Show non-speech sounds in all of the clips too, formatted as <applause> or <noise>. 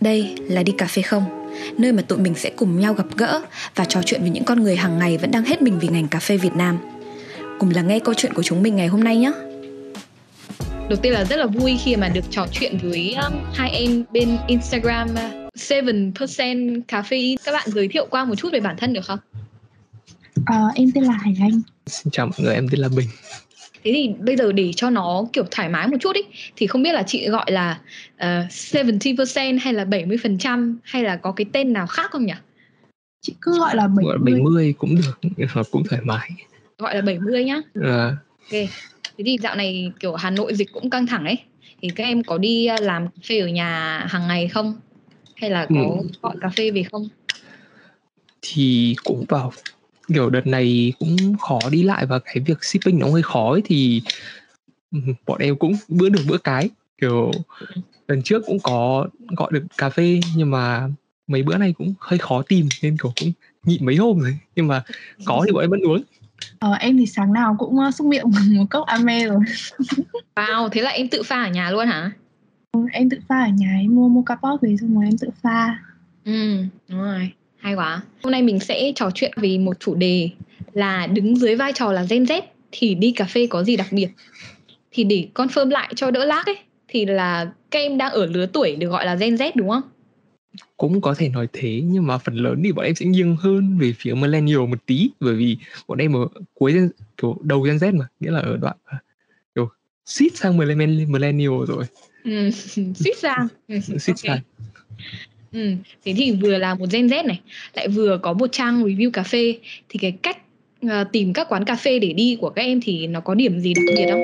Đây là đi cà phê không, nơi mà tụi mình sẽ cùng nhau gặp gỡ và trò chuyện với những con người hàng ngày vẫn đang hết mình vì ngành cà phê Việt Nam. Cùng lắng nghe câu chuyện của chúng mình ngày hôm nay nhé. Đầu tiên là rất là vui khi mà được trò chuyện với um, hai em bên Instagram uh, 7% Cafe. Các bạn giới thiệu qua một chút về bản thân được không? À, em tên là Hải Anh. Xin chào mọi người, em tên là Bình. Thế thì bây giờ để cho nó kiểu thoải mái một chút ý thì không biết là chị gọi là uh, 70% hay là 70% hay là có cái tên nào khác không nhỉ? Chị cứ gọi là 70. Gọi là 70 cũng được, hoặc cũng thoải mái. Gọi là 70 nhá. À, Ok. Thế thì dạo này kiểu Hà Nội dịch cũng căng thẳng ấy. Thì các em có đi uh, làm cà phê ở nhà hàng ngày không? Hay là có Ừ. gọi cà phê về không? thì cũng vào kiểu đợt này cũng khó đi lại và cái việc shipping nó hơi khó ấy thì bọn em cũng bữa được bữa cái kiểu lần trước cũng có gọi được cà phê nhưng mà mấy bữa này cũng hơi khó tìm nên kiểu cũng nhịn mấy hôm rồi nhưng mà có thì bọn em vẫn uống Ờ, em thì sáng nào cũng uh, xúc miệng một cốc ame rồi. <laughs> Wow, thế là em tự pha ở nhà luôn hả? Em tự pha ở nhà, em mua mocha pot về xong rồi em tự pha. Ừ, đúng rồi. Hay quá. Hôm nay mình sẽ trò chuyện về một chủ đề là đứng dưới vai trò là Gen Z thì đi cà phê có gì đặc biệt. Thì để confirm lại cho đỡ lag ấy thì là các em đang ở lứa tuổi được gọi là Gen Z đúng không? cũng có thể nói thế nhưng mà phần lớn thì bọn em sẽ nghiêng hơn về phía millennial một tí bởi vì bọn em ở cuối kiểu đầu Gen Z mà nghĩa là ở đoạn kiểu suýt sang millennial rồi Ừ, <laughs> suýt sang. Ừ, suýt ok. sang Ừ, thế thì vừa là một Gen Z này, lại vừa có một trang review cà phê. Thì cái cách uh, tìm các quán cà phê để đi của các em thì nó có điểm gì đặc biệt không?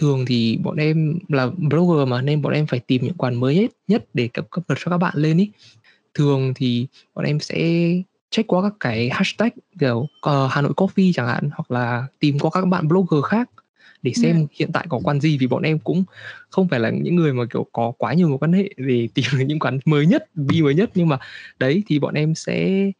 thường thì bọn em là blogger mà nên bọn em phải tìm những quán mới nhất nhất để cập cập nhật cho các bạn lên ý. Thường thì bọn em sẽ check qua các cái hashtag kiểu uh, Hà Nội Coffee chẳng hạn hoặc là tìm qua các bạn blogger khác để xem Ừ. hiện tại có quán gì vì bọn em cũng không phải là những người mà kiểu có quá nhiều mối quan hệ để <laughs> tìm được những quán mới nhất, bi mới nhất. Nhưng mà đấy thì bọn em sẽ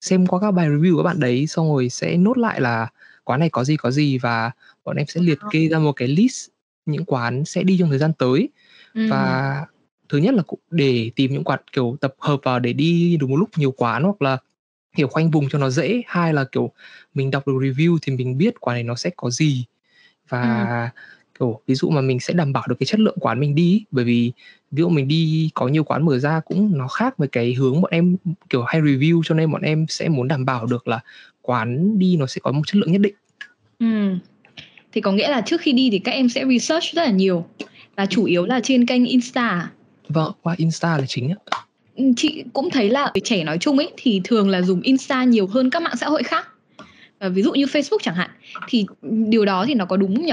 xem qua các bài review của các bạn đấy xong rồi sẽ nốt lại là quán này có gì có gì và bọn em sẽ liệt kê ra một cái list những quán sẽ đi trong thời gian tới. Ừ. và thứ nhất là cũng để tìm những quán kiểu tập hợp vào để đi được một lúc nhiều quán hoặc là hiểu khoanh vùng cho nó dễ. Hai là kiểu mình đọc được review thì mình biết quán này nó sẽ có gì và kiểu ví dụ mà mình sẽ đảm bảo được cái chất lượng quán mình đi bởi vì ví dụ mình đi có nhiều quán mở ra cũng nó khác với cái hướng bọn em kiểu hay review cho nên bọn em sẽ muốn đảm bảo được là quán đi nó sẽ có một chất lượng nhất định Ừ. Thì có nghĩa là trước khi đi thì các em sẽ research rất là nhiều và chủ yếu là trên kênh Insta. à? vâng qua insta là chính ạ Ừ, Chị cũng thấy là trẻ nói chung ấy thì thường là dùng Insta nhiều hơn các mạng xã hội khác. Và ví dụ như Facebook chẳng hạn thì điều đó thì nó có đúng không nhỉ?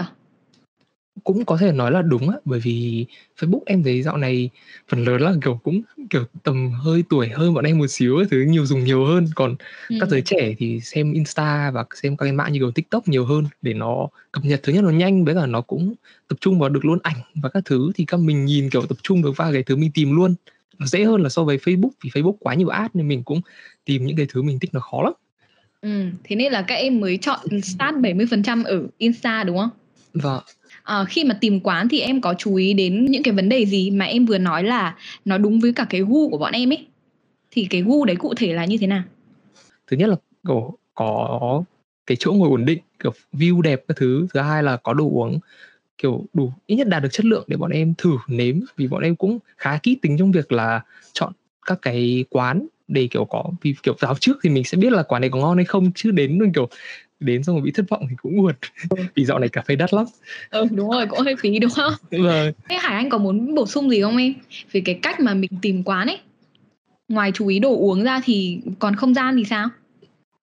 cũng có thể nói là đúng á bởi vì Facebook em thấy dạo này phần lớn là kiểu cũng kiểu tầm hơi tuổi hơn bọn em một xíu ấy, thứ nhiều dùng nhiều hơn còn Ừ. các giới trẻ thì xem Insta và xem các cái mạng như kiểu TikTok nhiều hơn để nó cập nhật thứ nhất nó nhanh với cả nó cũng tập trung vào được luôn ảnh và các thứ thì các mình nhìn kiểu tập trung được vào cái thứ mình tìm luôn nó dễ hơn là so với Facebook vì Facebook quá nhiều ad nên mình cũng tìm những cái thứ mình thích nó khó lắm Ừ. Thế nên là các em mới chọn start 70% ở Insta đúng không? và À, khi mà tìm quán thì em có chú ý đến những cái vấn đề gì mà em vừa nói là nó đúng với cả cái gu của bọn em ấy. Thì cái gu đấy cụ thể là như thế nào? thứ nhất là kiểu có cái chỗ ngồi ổn định kiểu view đẹp các thứ thứ hai là có đồ uống kiểu đủ ít nhất đạt được chất lượng để bọn em thử nếm vì bọn em cũng khá kỹ tính trong việc là chọn các cái quán để kiểu có vì kiểu vào trước thì mình sẽ biết là quán này có ngon hay không chứ đến rồi kiểu đến xong rồi bị thất vọng thì cũng buồn <laughs> vì dạo này cà phê đắt lắm Ừ đúng rồi, cũng hơi phí đúng không? <laughs> và Thế Hải Anh có muốn bổ sung gì không em? Về cái cách mà mình tìm quán ấy. Ngoài chú ý đồ uống ra thì còn không gian thì sao?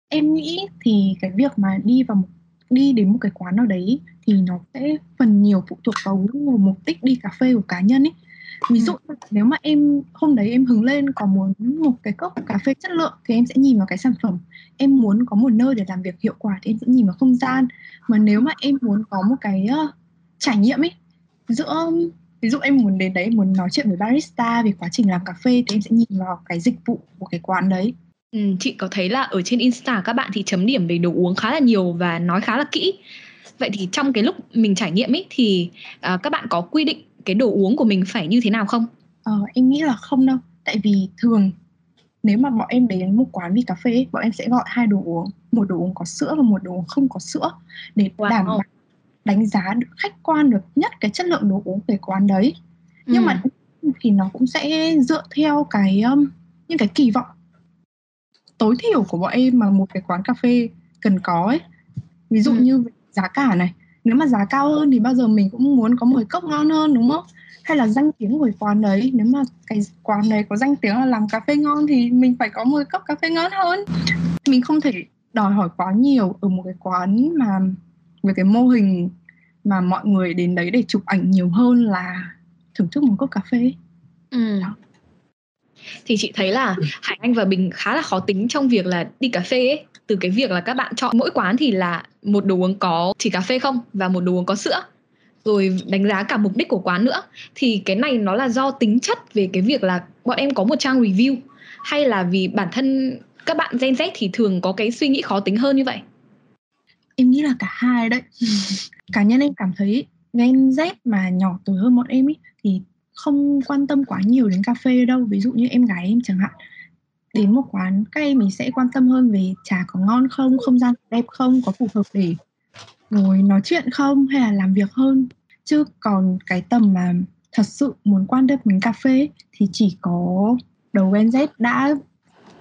Em nghĩ thì cái việc mà đi vào một, đi đến một cái quán nào đấy thì nó sẽ phần nhiều phụ thuộc vào gu và mục đích đi cà phê của cá nhân ấy. Ví dụ nếu mà em hôm đấy em hứng lên có muốn một cái cốc cà phê chất lượng thì em sẽ nhìn vào cái sản phẩm. Em muốn có một nơi để làm việc hiệu quả thì em sẽ nhìn vào không gian. Mà nếu mà em muốn có một cái ờ, trải nghiệm ấy giữa ví dụ em muốn đến đấy muốn nói chuyện với barista về quá trình làm cà phê thì em sẽ nhìn vào cái dịch vụ của cái quán đấy Ừ, chị có thấy là ở trên Insta các bạn thì chấm điểm về đồ uống khá là nhiều và nói khá là kỹ. Vậy thì trong cái lúc mình trải nghiệm ấy thì à, các bạn có quy định cái đồ uống của mình phải như thế nào không? Ờ, em nghĩ là không đâu tại vì thường nếu mà bọn em đến một quán ly cà phê ấy, bọn em sẽ gọi hai đồ uống một đồ uống có sữa và một đồ uống không có sữa để Wow. đảm bảo đánh giá được khách quan được nhất cái chất lượng đồ uống về quán đấy nhưng Ừ. mà thì nó cũng sẽ dựa theo cái um, những cái kỳ vọng tối thiểu của bọn em mà một cái quán cà phê cần có ấy ví dụ Ừ. như giá cả này nếu mà giá cao hơn thì bao giờ mình cũng muốn có một cái cốc ngon hơn đúng không? Hay là danh tiếng của quán đấy nếu mà cái quán đấy có danh tiếng là làm cà phê ngon thì mình phải có một cốc cà phê ngon hơn. Mình không thể đòi hỏi quá nhiều ở một cái quán mà với cái mô hình mà mọi người đến đấy để chụp ảnh nhiều hơn là thưởng thức một cốc cà phê. Ừ. Thì chị thấy là Hải Anh và Bình khá là khó tính trong việc là đi cà phê ấy. Từ cái việc là các bạn chọn mỗi quán thì là một đồ uống có chỉ cà phê không và một đồ uống có sữa. Rồi đánh giá cả mục đích của quán nữa. Thì cái này nó là do tính chất về cái việc là bọn em có một trang review hay là vì bản thân các bạn Gen Z thì thường có cái suy nghĩ khó tính hơn như vậy. em nghĩ là cả hai đấy <laughs> cá nhân em cảm thấy Gen Z mà nhỏ tuổi hơn bọn em ấy thì không quan tâm quá nhiều đến cà phê đâu. Ví dụ như em gái em chẳng hạn. Đến một quán các em mình sẽ quan tâm hơn về trà có ngon không không gian đẹp không có phù hợp để ngồi nói chuyện không hay là làm việc hơn. Chứ còn cái tầm mà thật sự muốn quan tâm đến cà phê thì chỉ có đầu Gen Z đã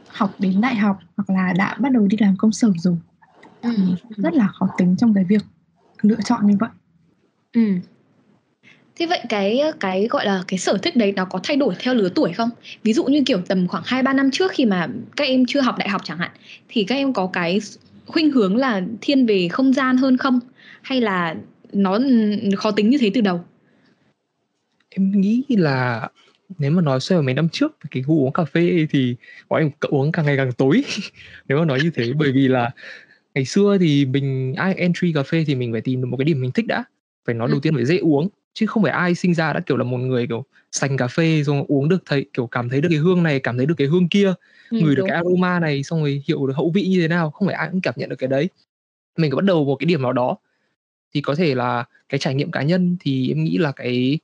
học đến đại học hoặc là đã bắt đầu đi làm công sở rồi. Ừ. rất là khó tính trong cái việc lựa chọn như vậy. Ừ. Thế vậy cái cái gọi là cái sở thích đấy nó có thay đổi theo lứa tuổi không? Ví dụ như kiểu tầm khoảng 2 3 năm trước khi mà các em chưa học đại học chẳng hạn thì các em có cái khuynh hướng là thiên về không gian hơn không hay là nó ừ, khó tính như thế từ đầu? em nghĩ là nếu mà nói xoay vào mấy năm trước về cái gu uống cà phê thì bọn em uống càng ngày càng tối <laughs> nếu mà nói như thế bởi vì là ngày xưa thì mình ai entry cà phê thì mình phải tìm được một cái điểm mình thích đã phải nói Ừ. đầu tiên phải dễ uống chứ không phải ai sinh ra đã kiểu là một người kiểu sành cà phê xong rồi uống được thấy kiểu cảm thấy được cái hương này cảm thấy được cái hương kia Ừ, ngửi được cái aroma này xong rồi hiểu được hậu vị như thế nào không phải ai cũng cảm nhận được cái đấy. Mình phải bắt đầu một cái điểm nào đó thì có thể là cái trải nghiệm cá nhân thì em nghĩ là cái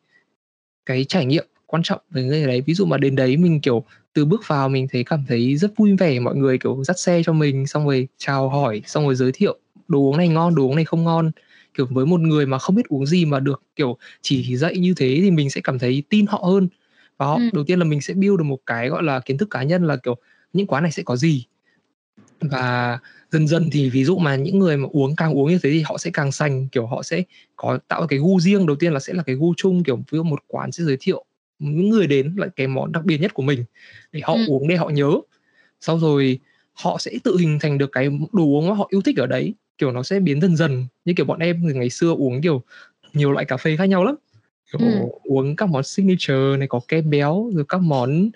cái trải nghiệm quan trọng về cái đấy. Ví dụ mà đến đấy mình kiểu từ bước vào mình thấy cảm thấy rất vui vẻ mọi người kiểu dắt xe cho mình xong rồi chào hỏi xong rồi giới thiệu đồ uống này ngon đồ uống này không ngon kiểu với một người mà không biết uống gì mà được kiểu chỉ dạy như thế thì mình sẽ cảm thấy tin họ hơn. Và họ Ừ. đầu tiên là mình sẽ build được một cái gọi là kiến thức cá nhân là kiểu những quán này sẽ có gì. Và dần dần thì ví dụ mà những người mà uống càng uống như thế thì họ sẽ càng sành kiểu họ sẽ có tạo cái gu riêng. Đầu tiên là sẽ là cái gu chung kiểu ví dụ một quán sẽ giới thiệu những người đến lại cái món đặc biệt nhất của mình để họ Ừ. uống để họ nhớ. Sau rồi họ sẽ tự hình thành được cái đồ uống mà họ yêu thích ở đấy kiểu nó sẽ biến dần dần. Như kiểu bọn em thì ngày xưa uống kiểu nhiều loại cà phê khác nhau lắm. Kiểu Ừ. uống các món signature này có kem béo rồi các món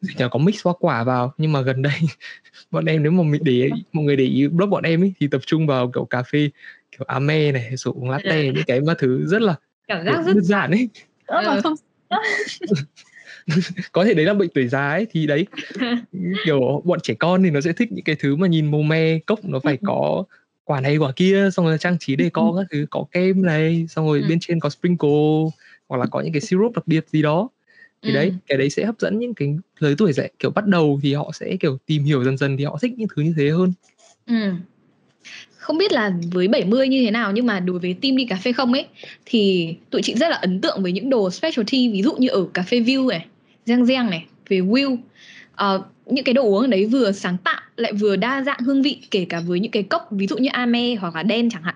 gì nhỉ, có mix hoa quả vào. Nhưng mà gần đây <laughs> bọn em nếu mà mình để mọi người để ý blog bọn em ấy thì tập trung vào kiểu cà phê kiểu ame này rồi uống latte những cái mà thứ rất là Cảm giác rất đơn giản ấy. Mà Ừ. không. <laughs> Có thể đấy là bệnh tuổi già ấy thì đấy. <laughs> Kiểu bọn trẻ con thì nó sẽ thích những cái thứ mà nhìn màu me cốc nó phải Ừ. có quả này quả kia xong rồi trang trí đề co các thứ có kem này xong rồi Ừ. bên trên có sprinkle hoặc là có những cái syrup đặc biệt gì đó thì Ừ. đấy cái đấy sẽ hấp dẫn những cái lứa tuổi dậy kiểu bắt đầu thì họ sẽ kiểu tìm hiểu dần dần thì họ thích những thứ như thế hơn Ừ. Không biết là với 70 như thế nào nhưng mà đối với team đi cà phê không ấy thì tụi chị rất là ấn tượng với những đồ specialty ví dụ như ở cà phê View này, Giang Giang này, về Will. Ờ, những cái đồ uống đấy vừa sáng tạo lại vừa đa dạng hương vị kể cả với những cái cốc ví dụ như Ame hoặc là đen chẳng hạn.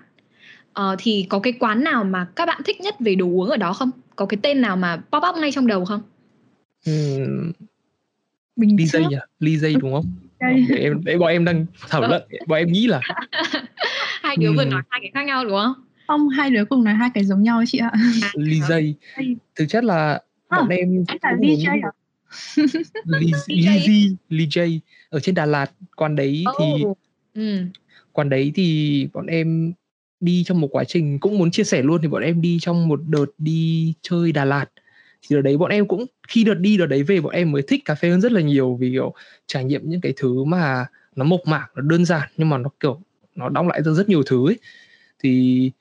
Ờ, thì có cái quán nào mà các bạn thích nhất về đồ uống ở đó không? Có cái tên nào mà pop up ngay trong đầu không? Uhm, bình trước J à? Lee J đúng không? Để em để bọn em đang thảo luận bọn em nghĩ là <laughs> Hai đứa vừa Ừm. nói hai cái khác nhau đúng không? không hai đứa cùng nói hai cái giống nhau chị ạ Lee J Lee. thực chất là À, bọn em em là cũng Lee muốn J à Lee J ở trên Đà Lạt quán đấy thì Oh. Ừ. quán đấy thì bọn em đi trong một quá trình cũng muốn chia sẻ luôn thì bọn em đi trong một đợt đi chơi Đà Lạt. Thì ở đấy bọn em cũng khi đợt đi đợt đấy về bọn em mới thích cà phê hơn rất là nhiều vì kiểu trải nghiệm những cái thứ mà nó mộc mạc nó đơn giản nhưng mà nó kiểu nó đong lại ra rất nhiều thứ ấy. Thì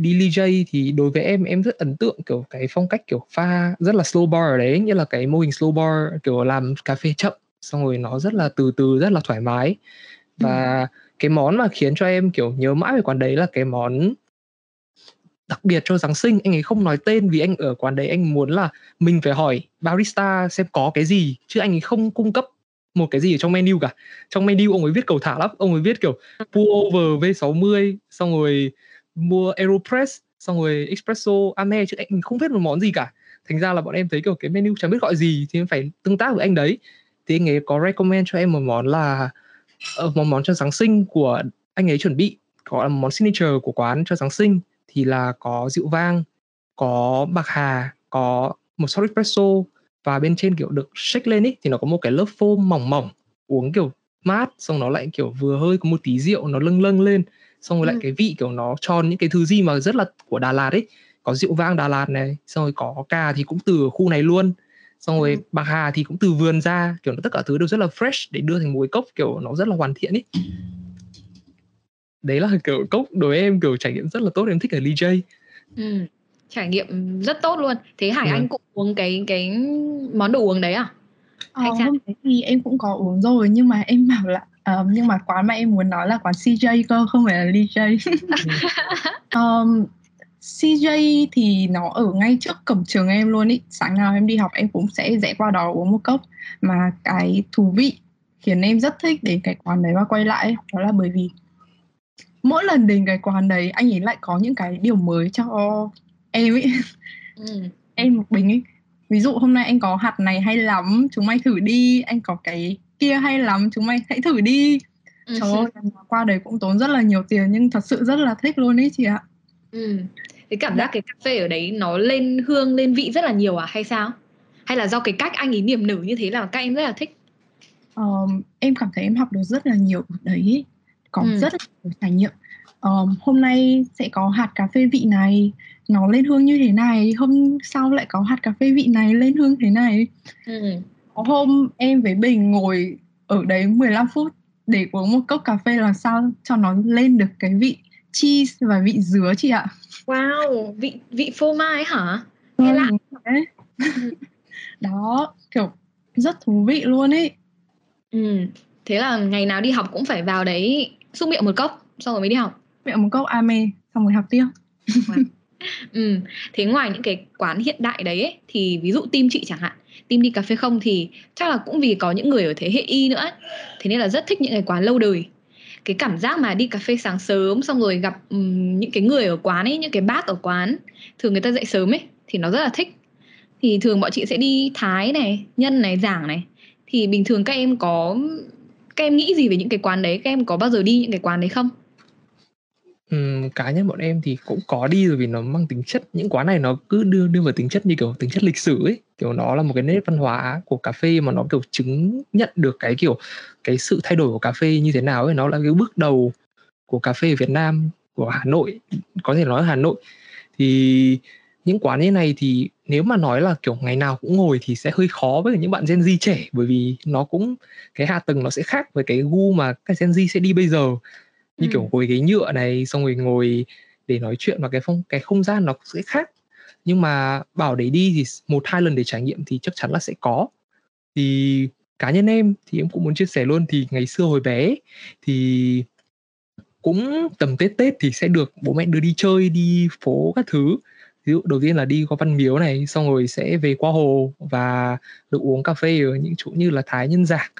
đi Lee J thì đối với em em rất ấn tượng kiểu cái phong cách kiểu pha rất là slow bar ở đấy như là cái mô hình slow bar kiểu làm cà phê chậm xong rồi nó rất là từ từ rất là thoải mái. Và ừ. cái món mà khiến cho em kiểu nhớ mãi về quán đấy là cái món đặc biệt cho Giáng sinh. Anh ấy không nói tên vì anh ở quán đấy anh muốn là mình phải hỏi barista xem có cái gì chứ anh ấy không cung cấp một cái gì ở trong menu cả. Trong menu ông ấy viết cầu thả lắm ông ấy viết kiểu pour over V60 xong rồi mua Aeropress, xong rồi espresso ame, chứ anh không biết một món gì cả. Thành ra là bọn em thấy kiểu cái menu chẳng biết gọi gì thì em phải tương tác với anh đấy. Thì anh ấy có recommend cho em một món là ờ, một món cho Giáng sinh của anh ấy chuẩn bị. Có là một món signature của quán cho Giáng sinh thì là có rượu vang, có bạc hà, có một shot espresso và bên trên kiểu được shake lên ý, thì nó có một cái lớp foam mỏng mỏng, uống kiểu mát, xong nó lại kiểu vừa hơi có một tí rượu nó lâng lâng lên xong rồi ừ. lại cái vị kiểu nó tròn những cái thứ gì mà rất là của Đà Lạt ấy có rượu vang Đà Lạt này xong rồi có cà thì cũng từ khu này luôn xong rồi ừ. bạc hà thì cũng từ vườn ra kiểu nó tất cả thứ đều rất là fresh để đưa thành một cái cốc kiểu nó rất là hoàn thiện ấy đấy là kiểu cốc đối với em kiểu trải nghiệm rất là tốt em thích ở Lee J ừ. trải nghiệm rất tốt luôn thế Hải ừ. Anh cũng uống cái cái món đồ uống đấy à Ờ, hôm đấy thì em cũng có uống rồi nhưng mà em bảo là uh, nhưng mà quán mà em muốn nói là quán CJ cơ không phải là Lee J. um, CJ thì nó ở ngay trước cổng trường em luôn ý. Sáng nào em đi học em cũng sẽ rẽ qua đó uống một cốc mà cái thú vị khiến em rất thích đến cái quán đấy và quay lại đó là bởi vì mỗi lần đến cái quán đấy anh ấy lại có những cái điều mới cho em ấy. Ừ. <laughs> em một bình ấy ví dụ hôm nay anh có hạt này hay lắm chúng mày thử đi anh có cái kia hay lắm chúng mày hãy thử đi ừ. trời ơi qua đấy cũng tốn rất là nhiều tiền nhưng thật sự rất là thích luôn ấy chị ạ ừ. cái cảm giác cái cà phê ở đấy nó lên hương lên vị rất là nhiều à hay sao hay là do cái cách anh ấy niềm nở như thế là các em rất là thích um, em cảm thấy em học được rất là nhiều ở đấy có ừ. rất là nhiều trải nghiệm um, hôm nay sẽ có hạt cà phê vị này nó lên hương như thế này hôm sau lại có hạt cà phê vị này lên hương thế này ừ. Hôm em với bình ngồi ở đấy 15 phút để uống một cốc cà phê làm sao cho nó lên được cái vị cheese và vị dứa chị ạ. Wow vị vị phô mai hả? Nghe lạ. đấy <laughs> đó kiểu rất thú vị luôn ấy. Ừ thế là ngày nào đi học cũng phải vào đấy xúc miệng một cốc xong rồi mới đi học. Miệng một cốc ame xong rồi học tiếp <laughs> <laughs> ừ. thế ngoài những cái quán hiện đại đấy ấy, thì ví dụ team chị chẳng hạn team đi cà phê không thì chắc là cũng vì có những người ở thế hệ y nữa ấy. thế nên là rất thích những cái quán lâu đời cái cảm giác mà đi cà phê sáng sớm xong rồi gặp um, những cái người ở quán ấy những cái bác ở quán thường người ta dậy sớm ấy thì nó rất là thích thì thường bọn chị sẽ đi thái này nhân này giảng này thì bình thường các em có các em nghĩ gì về những cái quán đấy các em có bao giờ đi những cái quán đấy không Ừm, cá nhân bọn em thì cũng có đi rồi vì nó mang tính chất những quán này nó cứ đưa đưa vào tính chất như kiểu tính chất lịch sử ấy. Kiểu nó là một cái nét văn hóa của cà phê mà nó kiểu chứng nhận được cái kiểu cái sự thay đổi của cà phê như thế nào ấy. Nó là cái bước đầu của cà phê Việt Nam của Hà Nội có thể nói Hà Nội. Thì những quán như này thì nếu mà nói là kiểu ngày nào cũng ngồi thì sẽ hơi khó với những bạn Gen Z trẻ bởi vì nó cũng cái hạ tầng nó sẽ khác với cái gu mà các Gen Z sẽ đi bây giờ như ừ. kiểu ngồi ghế nhựa này xong rồi ngồi để nói chuyện và cái phong cái không gian nó sẽ khác nhưng mà bảo để đi thì một hai lần để trải nghiệm thì chắc chắn là sẽ có thì cá nhân em thì em cũng muốn chia sẻ luôn thì ngày xưa hồi bé thì cũng tầm tết tết thì sẽ được bố mẹ đưa đi chơi đi phố các thứ ví dụ đầu tiên là đi qua văn miếu này xong rồi sẽ về qua hồ và được uống cà phê ở những chỗ như là thái nhân giảng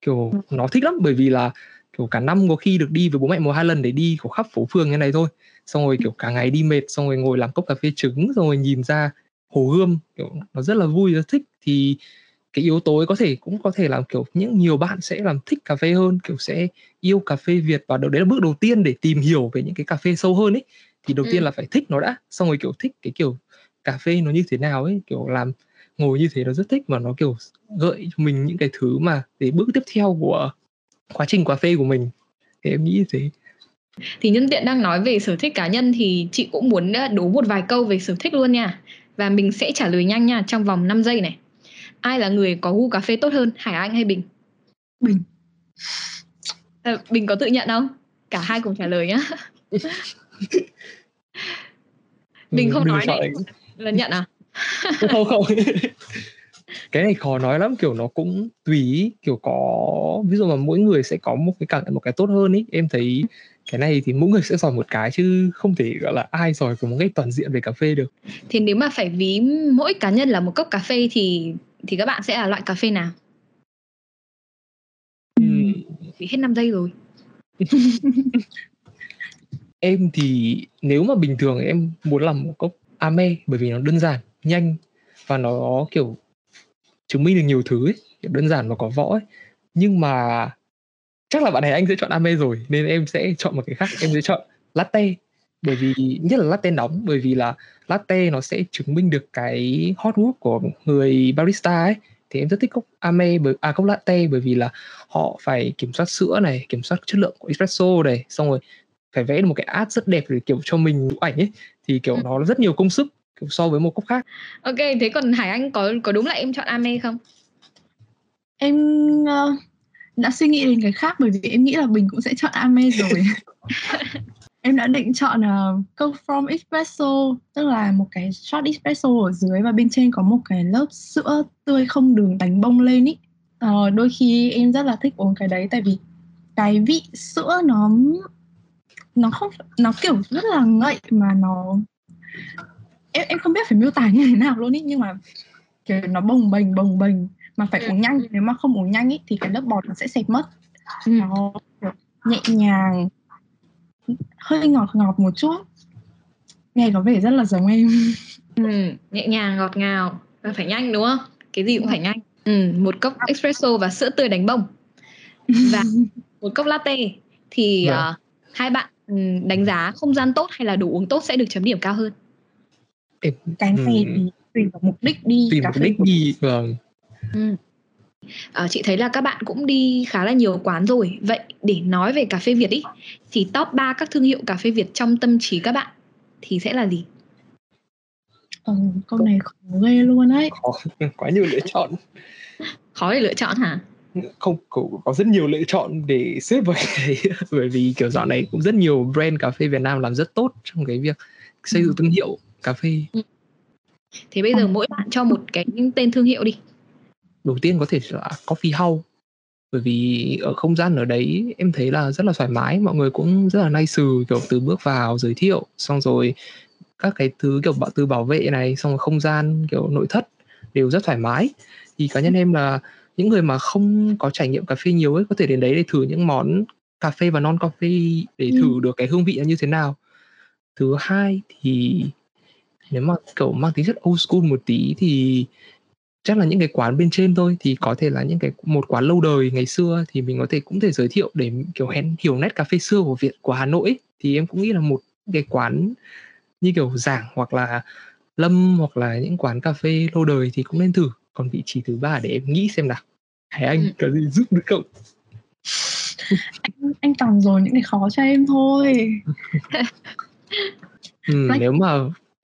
kiểu ừ. nó thích lắm bởi vì là kiểu cả năm có khi được đi với bố mẹ một hai lần để đi của khắp phố phường như này thôi. Xong rồi kiểu cả ngày đi mệt xong rồi ngồi làm cốc cà phê trứng xong rồi nhìn ra hồ gươm kiểu nó rất là vui rất thích. Thì cái yếu tố ấy có thể cũng có thể làm kiểu những nhiều bạn sẽ làm thích cà phê hơn kiểu sẽ yêu cà phê Việt và đấy là bước đầu tiên để tìm hiểu về những cái cà phê sâu hơn ấy. Thì đầu ừ. tiên là phải thích nó đã xong rồi kiểu thích cái kiểu cà phê nó như thế nào ấy kiểu làm ngồi như thế nó rất thích và nó kiểu gợi cho mình những cái thứ mà để bước tiếp theo của quá trình cà phê của mình. Thì em nghĩ thế. Thì nhân tiện đang nói về sở thích cá nhân thì chị cũng muốn ờ, đố một vài câu về sở thích luôn nha. Và mình sẽ trả lời nhanh nha trong vòng 5 giây này. Ai là người có gu cà phê tốt hơn Hải Anh hay Bình? Bình. À, Bình có tự nhận không? Cả hai cùng trả lời nhá. <laughs> Mình không đừng nói này. Là nhận à? Không không <laughs> cái này khó nói lắm kiểu nó cũng tùy ý, kiểu có ví dụ mà mỗi người sẽ có một cái cảm một cái tốt hơn ý. Em thấy cái này thì mỗi người sẽ giỏi một cái chứ không thể gọi là ai giỏi của một cái toàn diện về cà phê được. Thì nếu mà phải ví mỗi cá nhân là một cốc cà phê thì thì các bạn sẽ là loại cà phê nào? Vì hết 5 giây rồi. <laughs> Em thì nếu mà bình thường em muốn làm một cốc ame bởi vì nó đơn giản nhanh và nó kiểu chứng minh được nhiều thứ ấy, kiểu đơn giản và có võ ấy. nhưng mà chắc là bạn này anh sẽ chọn ame rồi nên em sẽ chọn một cái khác em sẽ chọn latte bởi vì nhất là latte nóng bởi vì là latte nó sẽ chứng minh được cái hot work của người barista ấy thì em rất thích cốc ame bởi à cốc latte bởi vì là họ phải kiểm soát sữa này kiểm soát chất lượng của espresso này xong rồi phải vẽ được một cái art rất đẹp để kiểu cho mình ảnh ấy thì kiểu Ừ. nó rất nhiều công sức so với một cốc khác. Ok thế còn hải anh có có đúng là em chọn ame không? Em ờ, đã suy nghĩ đến cái khác bởi vì em nghĩ là Bình cũng sẽ chọn Ame rồi. <laughs> Em đã định chọn uh, Go From Espresso tức là một cái shot espresso ở dưới và bên trên có một cái lớp sữa tươi không đường đánh bông lên ý. Ờ, đôi khi em rất là thích uống cái đấy tại vì cái vị sữa nó nó không nó kiểu rất là ngậy mà nó em em không biết phải miêu tả như thế nào luôn ý nhưng mà kiểu nó bồng bềnh bồng bềnh. Mà phải Ừ. uống nhanh nếu mà không uống nhanh ý, thì cái lớp bọt nó sẽ xẹp mất. Ừ. nó nhẹ nhàng hơi ngọt ngọt một chút. Nghe có vẻ rất là giống em. <laughs> Ừ, nhẹ nhàng ngọt ngào. Và phải nhanh đúng không? Cái gì cũng phải nhanh. Ừ, một cốc espresso và sữa tươi đánh bông. <laughs> Và một cốc latte. Thì ờ, hai bạn ừ, đánh giá không gian tốt hay là đồ uống tốt sẽ được chấm điểm cao hơn em cái này Ừ. thì tùy vào mục đích đi tùy cà mục đích đi vâng. Ừ. Ờ, chị thấy là các bạn cũng đi khá là nhiều quán rồi. Vậy để nói về cà phê Việt ý thì top 3 các thương hiệu cà phê Việt trong tâm trí các bạn thì sẽ là gì? Ừ, câu này khó ghê luôn ấy. Khó <laughs> quá nhiều lựa chọn. Khó để lựa chọn hả? Không có, có rất nhiều lựa chọn để xếp vào cái đấy. <laughs> Bởi vì kiểu dạo này cũng rất nhiều brand cà phê Việt Nam làm rất tốt trong cái việc xây dựng thương hiệu cà phê. Thế bây giờ mỗi bạn cho một cái tên thương hiệu đi. Đầu tiên có thể là coffee house. Bởi vì ở không gian ở đấy em thấy là rất là thoải mái mọi người cũng rất là nice kiểu từ bước vào giới thiệu xong rồi các cái thứ kiểu bảo từ bảo vệ này xong rồi không gian kiểu nội thất đều rất thoải mái. Thì cá nhân em là những người mà không có trải nghiệm cà phê nhiều ấy có thể đến đấy để thử những món cà phê và non coffee để Ừ. thử được cái hương vị như thế nào. Thứ hai thì nếu mà kiểu mang tính chất old school một tí thì chắc là những cái quán bên trên thôi. Thì có thể là những cái một quán lâu đời ngày xưa thì mình có thể cũng thể giới thiệu để kiểu hén hiểu nét cà phê xưa của Việt của Hà Nội ấy. thì em cũng nghĩ là một cái quán như kiểu giảng hoặc là lâm hoặc là những quán cà phê lâu đời thì cũng nên thử. Còn vị trí thứ ba để em nghĩ xem nào. Hải Anh Ừ. có gì giúp được không? Anh, anh toàn rồi những cái khó cho em thôi. <laughs> Ừ, nếu mà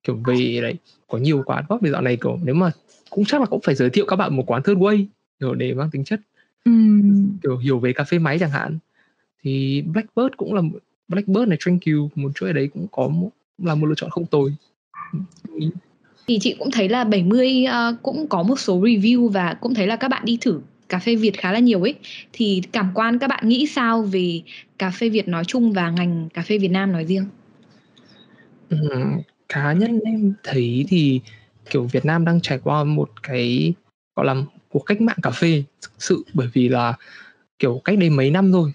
kiểu về đấy có nhiều quán quá vì dạo này kiểu nếu mà cũng chắc là cũng phải giới thiệu các bạn một quán third way kiểu để mang tính chất. Ừm, kiểu hiểu về cà phê máy chẳng hạn. Thì Blackbird cũng là Blackbird này you một chuỗi đấy cũng có một, là một lựa chọn không tồi. Thì chị cũng thấy là 70 ờ, cũng có một số review và cũng thấy là các bạn đi thử cà phê Việt khá là nhiều ấy. Thì cảm quan các bạn nghĩ sao về cà phê Việt nói chung và ngành cà phê Việt Nam nói riêng cá nhân em thấy thì, kiểu, Việt Nam đang trải qua một cái, gọi là, cuộc cách mạng cà phê thực sự. Bởi vì là, kiểu, cách đây mấy năm thôi,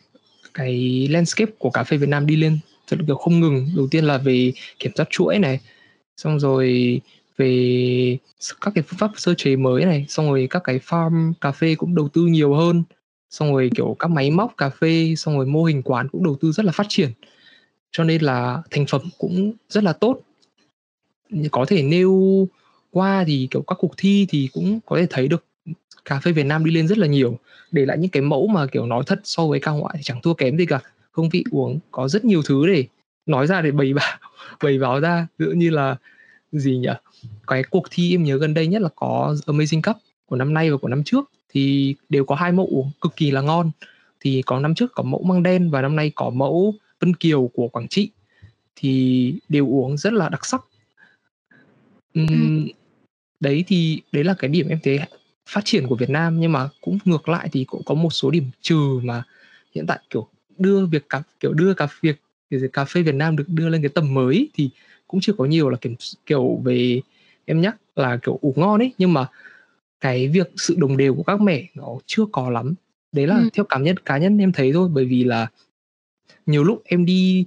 cái landscape của cà phê Việt Nam đi lên thật là, kiểu, không ngừng. Đầu tiên là về kiểm soát chuỗi này, xong rồi về các cái phương pháp sơ chế mới này, xong rồi các cái farm cà phê cũng đầu tư nhiều hơn, xong rồi, kiểu, các máy móc cà phê, xong rồi mô hình quán cũng đầu tư rất là phát triển. Cho nên là thành phẩm cũng rất là tốt có thể nêu qua thì, kiểu, các cuộc thi thì cũng có thể thấy được cà phê Việt Nam đi lên rất là nhiều. Để lại những cái mẫu mà, kiểu, nói thật so với cao ngoại thì chẳng thua kém gì cả. Hương vị uống có rất nhiều thứ để nói ra, để bày <laughs> bảo, bày báo ra. Ví dụ như là gì nhỉ? Cái cuộc thi em nhớ gần đây nhất là có Amazing Cup của năm nay và của năm trước thì đều có hai mẫu uống, cực kỳ là ngon. Thì có năm trước có mẫu măng đen và năm nay có mẫu Vân Kiều của Quảng Trị. Thì đều uống rất là đặc sắc. Ừm, đấy thì đấy là cái điểm em thấy phát triển của Việt Nam nhưng mà cũng ngược lại thì cũng có một số điểm trừ mà hiện tại kiểu đưa việc cà kiểu đưa cà việc cà phê Việt Nam được đưa lên cái tầm mới thì cũng chưa có nhiều là kiểu kiểu về em nhắc là kiểu ủ ngon ấy nhưng mà cái việc sự đồng đều của các mẻ nó chưa có lắm đấy là ừ. theo cảm nhận cá nhân em thấy thôi bởi vì là nhiều lúc em đi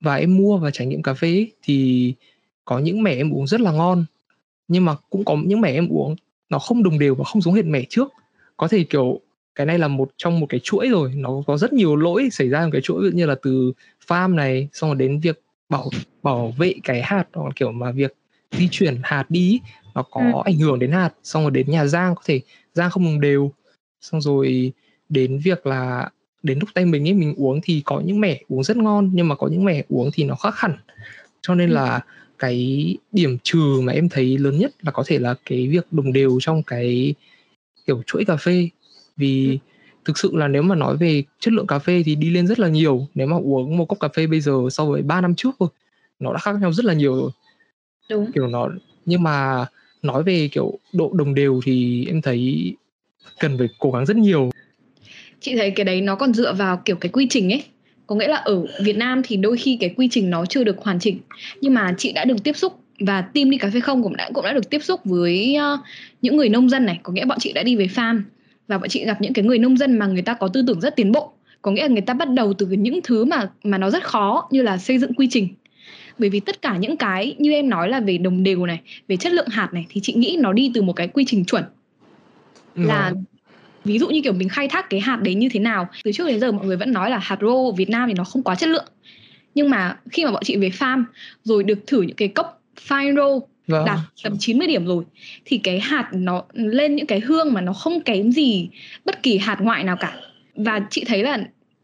và em mua và trải nghiệm cà phê ấy, thì có những mẻ em uống rất là ngon nhưng mà cũng có những mẻ em uống nó không đồng đều và không giống hệt mẻ trước có thể kiểu cái này là một trong một cái chuỗi rồi nó có rất nhiều lỗi xảy ra trong cái chuỗi như là từ farm này xong rồi đến việc bảo bảo vệ cái hạt hoặc kiểu mà việc di chuyển hạt đi nó có ừ. ảnh hưởng đến hạt xong rồi đến nhà giang có thể giang không đồng đều xong rồi đến việc là đến lúc tay mình ấy mình uống thì có những mẻ uống rất ngon nhưng mà có những mẻ uống thì nó khác hẳn cho nên ừ. Cái điểm trừ mà em thấy lớn nhất là có thể là cái việc đồng đều trong cái kiểu chuỗi cà phê. Vì ừ. thực sự là nếu mà nói về chất lượng cà phê thì đi lên rất là nhiều. Nếu mà uống một cốc cà phê bây giờ so với 3 năm trước thôi nó đã khác nhau rất là nhiều rồi. Đúng. Kiểu nó nhưng mà nói về kiểu độ đồng đều thì em thấy cần phải cố gắng rất nhiều. Chị thấy cái đấy nó còn dựa vào kiểu cái quy trình ấy có nghĩa là ở Việt Nam thì đôi khi cái quy trình nó chưa được hoàn chỉnh. Nhưng mà chị đã được tiếp xúc và team đi cà phê không cũng đã cũng đã được tiếp xúc với uh, những người nông dân này. Có nghĩa bọn chị đã đi về farm và bọn chị gặp những cái người nông dân mà người ta có tư tưởng rất tiến bộ. Có nghĩa là người ta bắt đầu từ những thứ mà mà nó rất khó như là xây dựng quy trình. Bởi vì tất cả những cái như em nói là về đồng đều này về chất lượng hạt này thì chị nghĩ nó đi từ một cái quy trình chuẩn. Là. Vâng ví dụ như kiểu mình khai thác cái hạt đấy như thế nào. Từ trước đến giờ mọi người vẫn nói là hạt rô Việt Nam thì nó không quá chất lượng. Nhưng mà khi mà bọn chị về farm rồi được thử những cái cốc fine roll vâng. đạt tầm 90 điểm rồi thì cái hạt nó lên những cái hương mà nó không kém gì bất kỳ hạt ngoại nào cả. Và chị thấy là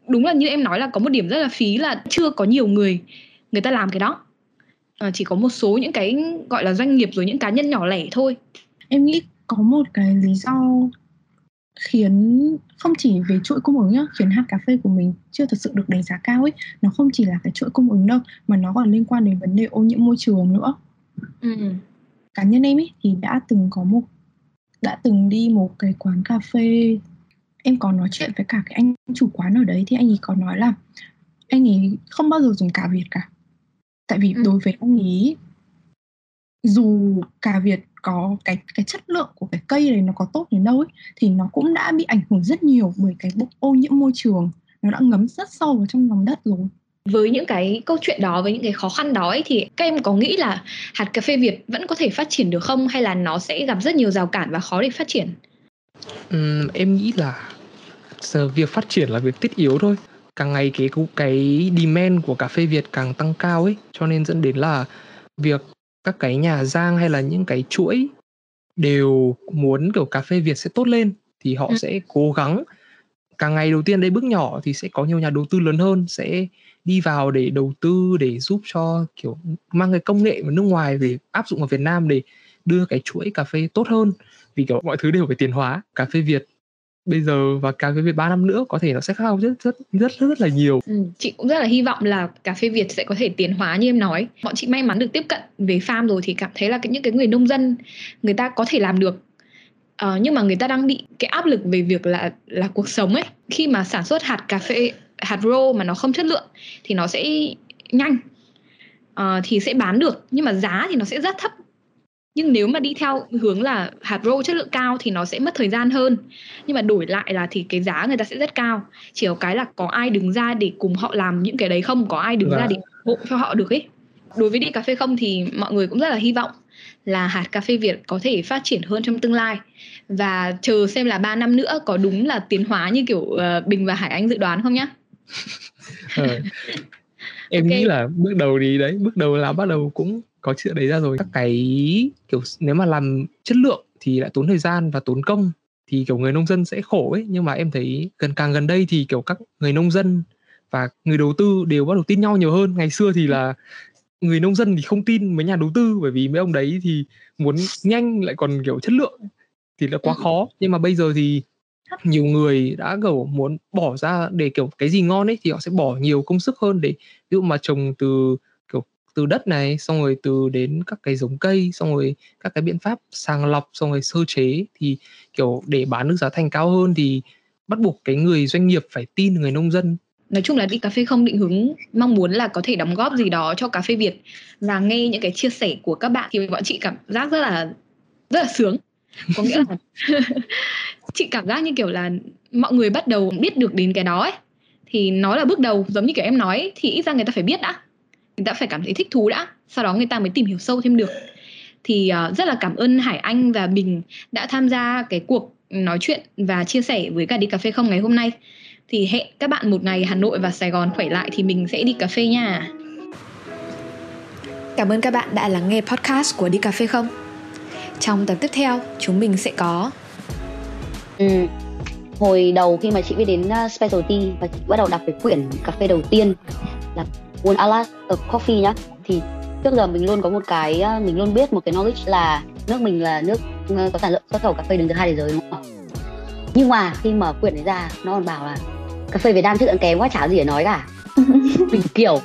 đúng là như em nói là có một điểm rất là phí là chưa có nhiều người người ta làm cái đó. À, chỉ có một số những cái gọi là doanh nghiệp rồi những cá nhân nhỏ lẻ thôi. Em nghĩ có một cái lý do khiến không chỉ về chuỗi cung ứng nhá khiến hạt cà phê của mình chưa thật sự được đánh giá cao ấy nó không chỉ là cái chuỗi cung ứng đâu mà nó còn liên quan đến vấn đề ô nhiễm môi trường nữa ừ. cá nhân em ấy thì đã từng có một đã từng đi một cái quán cà phê em có nói chuyện với cả cái anh chủ quán ở đấy thì anh ấy có nói là anh ấy không bao giờ dùng cà việt cả tại vì ừ. đối với anh ấy dù cà việt có cái cái chất lượng của cái cây này nó có tốt đến đâu ấy thì nó cũng đã bị ảnh hưởng rất nhiều bởi cái ô nhiễm môi trường. Nó đã ngấm rất sâu vào trong lòng đất rồi. Với những cái câu chuyện đó với những cái khó khăn đó ấy, thì các em có nghĩ là hạt cà phê Việt vẫn có thể phát triển được không? Hay là nó sẽ gặp rất nhiều rào cản và khó để phát triển? Uhm, em nghĩ là giờ việc phát triển là việc thiết yếu thôi. Càng ngày cái cái demand của cà phê Việt càng tăng cao ấy cho nên dẫn đến là việc các cái nhà giang hay là những cái chuỗi đều muốn kiểu cà phê Việt sẽ tốt lên thì họ ừ. sẽ cố gắng. Càng ngày đầu tiên đây bước nhỏ thì sẽ có nhiều nhà đầu tư lớn hơn sẽ đi vào để đầu tư để giúp cho kiểu mang cái công nghệ của nước ngoài về áp dụng vào Việt Nam để đưa cái chuỗi cà phê tốt hơn. Vì kiểu mọi thứ đều phải tiền hóa. Cà phê Việt bây giờ và cà phê Việt 3 năm nữa có thể nó sẽ khác rất rất rất rất, rất là nhiều. Ừ, chị cũng rất là hy vọng là cà phê Việt sẽ có thể tiến hóa như em nói. Bọn chị may mắn được tiếp cận về farm rồi thì cảm thấy là cái, những cái người nông dân người ta có thể làm được. Ờ, nhưng mà người ta đang bị cái áp lực về việc là là cuộc sống ấy. Khi mà sản xuất hạt cà phê hạt rô mà nó không chất lượng thì nó sẽ nhanh Ờ, thì sẽ bán được nhưng mà giá thì nó sẽ rất thấp nhưng nếu mà đi theo hướng là hạt rô chất lượng cao thì nó sẽ mất thời gian hơn nhưng mà đổi lại là thì cái giá người ta sẽ rất cao chỉ có cái là có ai đứng ra để cùng họ làm những cái đấy không có ai đứng vâng. ra để hộ cho họ được ấy đối với đi cà phê không thì mọi người cũng rất là hy vọng là hạt cà phê Việt có thể phát triển hơn trong tương lai và chờ xem là 3 năm nữa có đúng là tiến hóa như kiểu uh, Bình và Hải Anh dự đoán không nhá ờ. <laughs> em okay. nghĩ là bước đầu thì đấy bước đầu là bắt đầu cũng có chuyện đấy ra rồi. Các cái kiểu nếu mà làm chất lượng thì lại tốn thời gian và tốn công thì kiểu người nông dân sẽ khổ ấy. Nhưng mà em thấy gần càng gần đây thì kiểu các người nông dân và người đầu tư đều bắt đầu tin nhau nhiều hơn. Ngày xưa thì là người nông dân thì không tin mấy nhà đầu tư bởi vì mấy ông đấy thì muốn nhanh lại còn kiểu chất lượng thì là quá ừ. khó. Nhưng mà bây giờ thì nhiều người đã kiểu muốn bỏ ra để kiểu cái gì ngon ấy thì họ sẽ bỏ nhiều công sức hơn để ví dụ mà trồng từ từ đất này, xong rồi từ đến các cái giống cây, xong rồi các cái biện pháp sàng lọc, xong rồi sơ chế, thì, kiểu, để bán được giá thành cao hơn thì bắt buộc cái người doanh nghiệp phải tin người nông dân. Nói chung là đi cà phê không định hướng mong muốn là có thể đóng góp gì đó cho cà phê Việt. Và nghe những cái chia sẻ của các bạn thì bọn chị cảm giác rất là rất là sướng. Có nghĩa là <laughs> chị cảm giác như kiểu là mọi người bắt đầu biết được đến cái đó ấy. Thì nó là bước đầu, giống như kiểu em nói, thì ít ra người ta phải biết đã người ta phải cảm thấy thích thú đã sau đó người ta mới tìm hiểu sâu thêm được thì uh, rất là cảm ơn Hải Anh và Bình đã tham gia cái cuộc nói chuyện và chia sẻ với cả đi cà phê không ngày hôm nay thì hẹn các bạn một ngày Hà Nội và Sài Gòn khỏe lại thì mình sẽ đi cà phê nha. Cảm ơn các bạn đã lắng nghe podcast của Đi Cà Phê Không. Trong tập tiếp theo, chúng mình sẽ có ừ. Hồi đầu khi mà chị biết đến uh, Specialty và chị bắt đầu đọc cái quyển cà phê đầu tiên là One Alas of Coffee nhá thì trước giờ mình luôn có một cái uh, mình luôn biết một cái knowledge là nước mình là nước uh, có sản lượng xuất khẩu cà phê đứng thứ hai thế giới đúng không? Nhưng mà khi mở quyển này ra nó còn bảo là cà phê Việt Nam chất lượng kém quá chả gì để nói cả <laughs> mình kiểu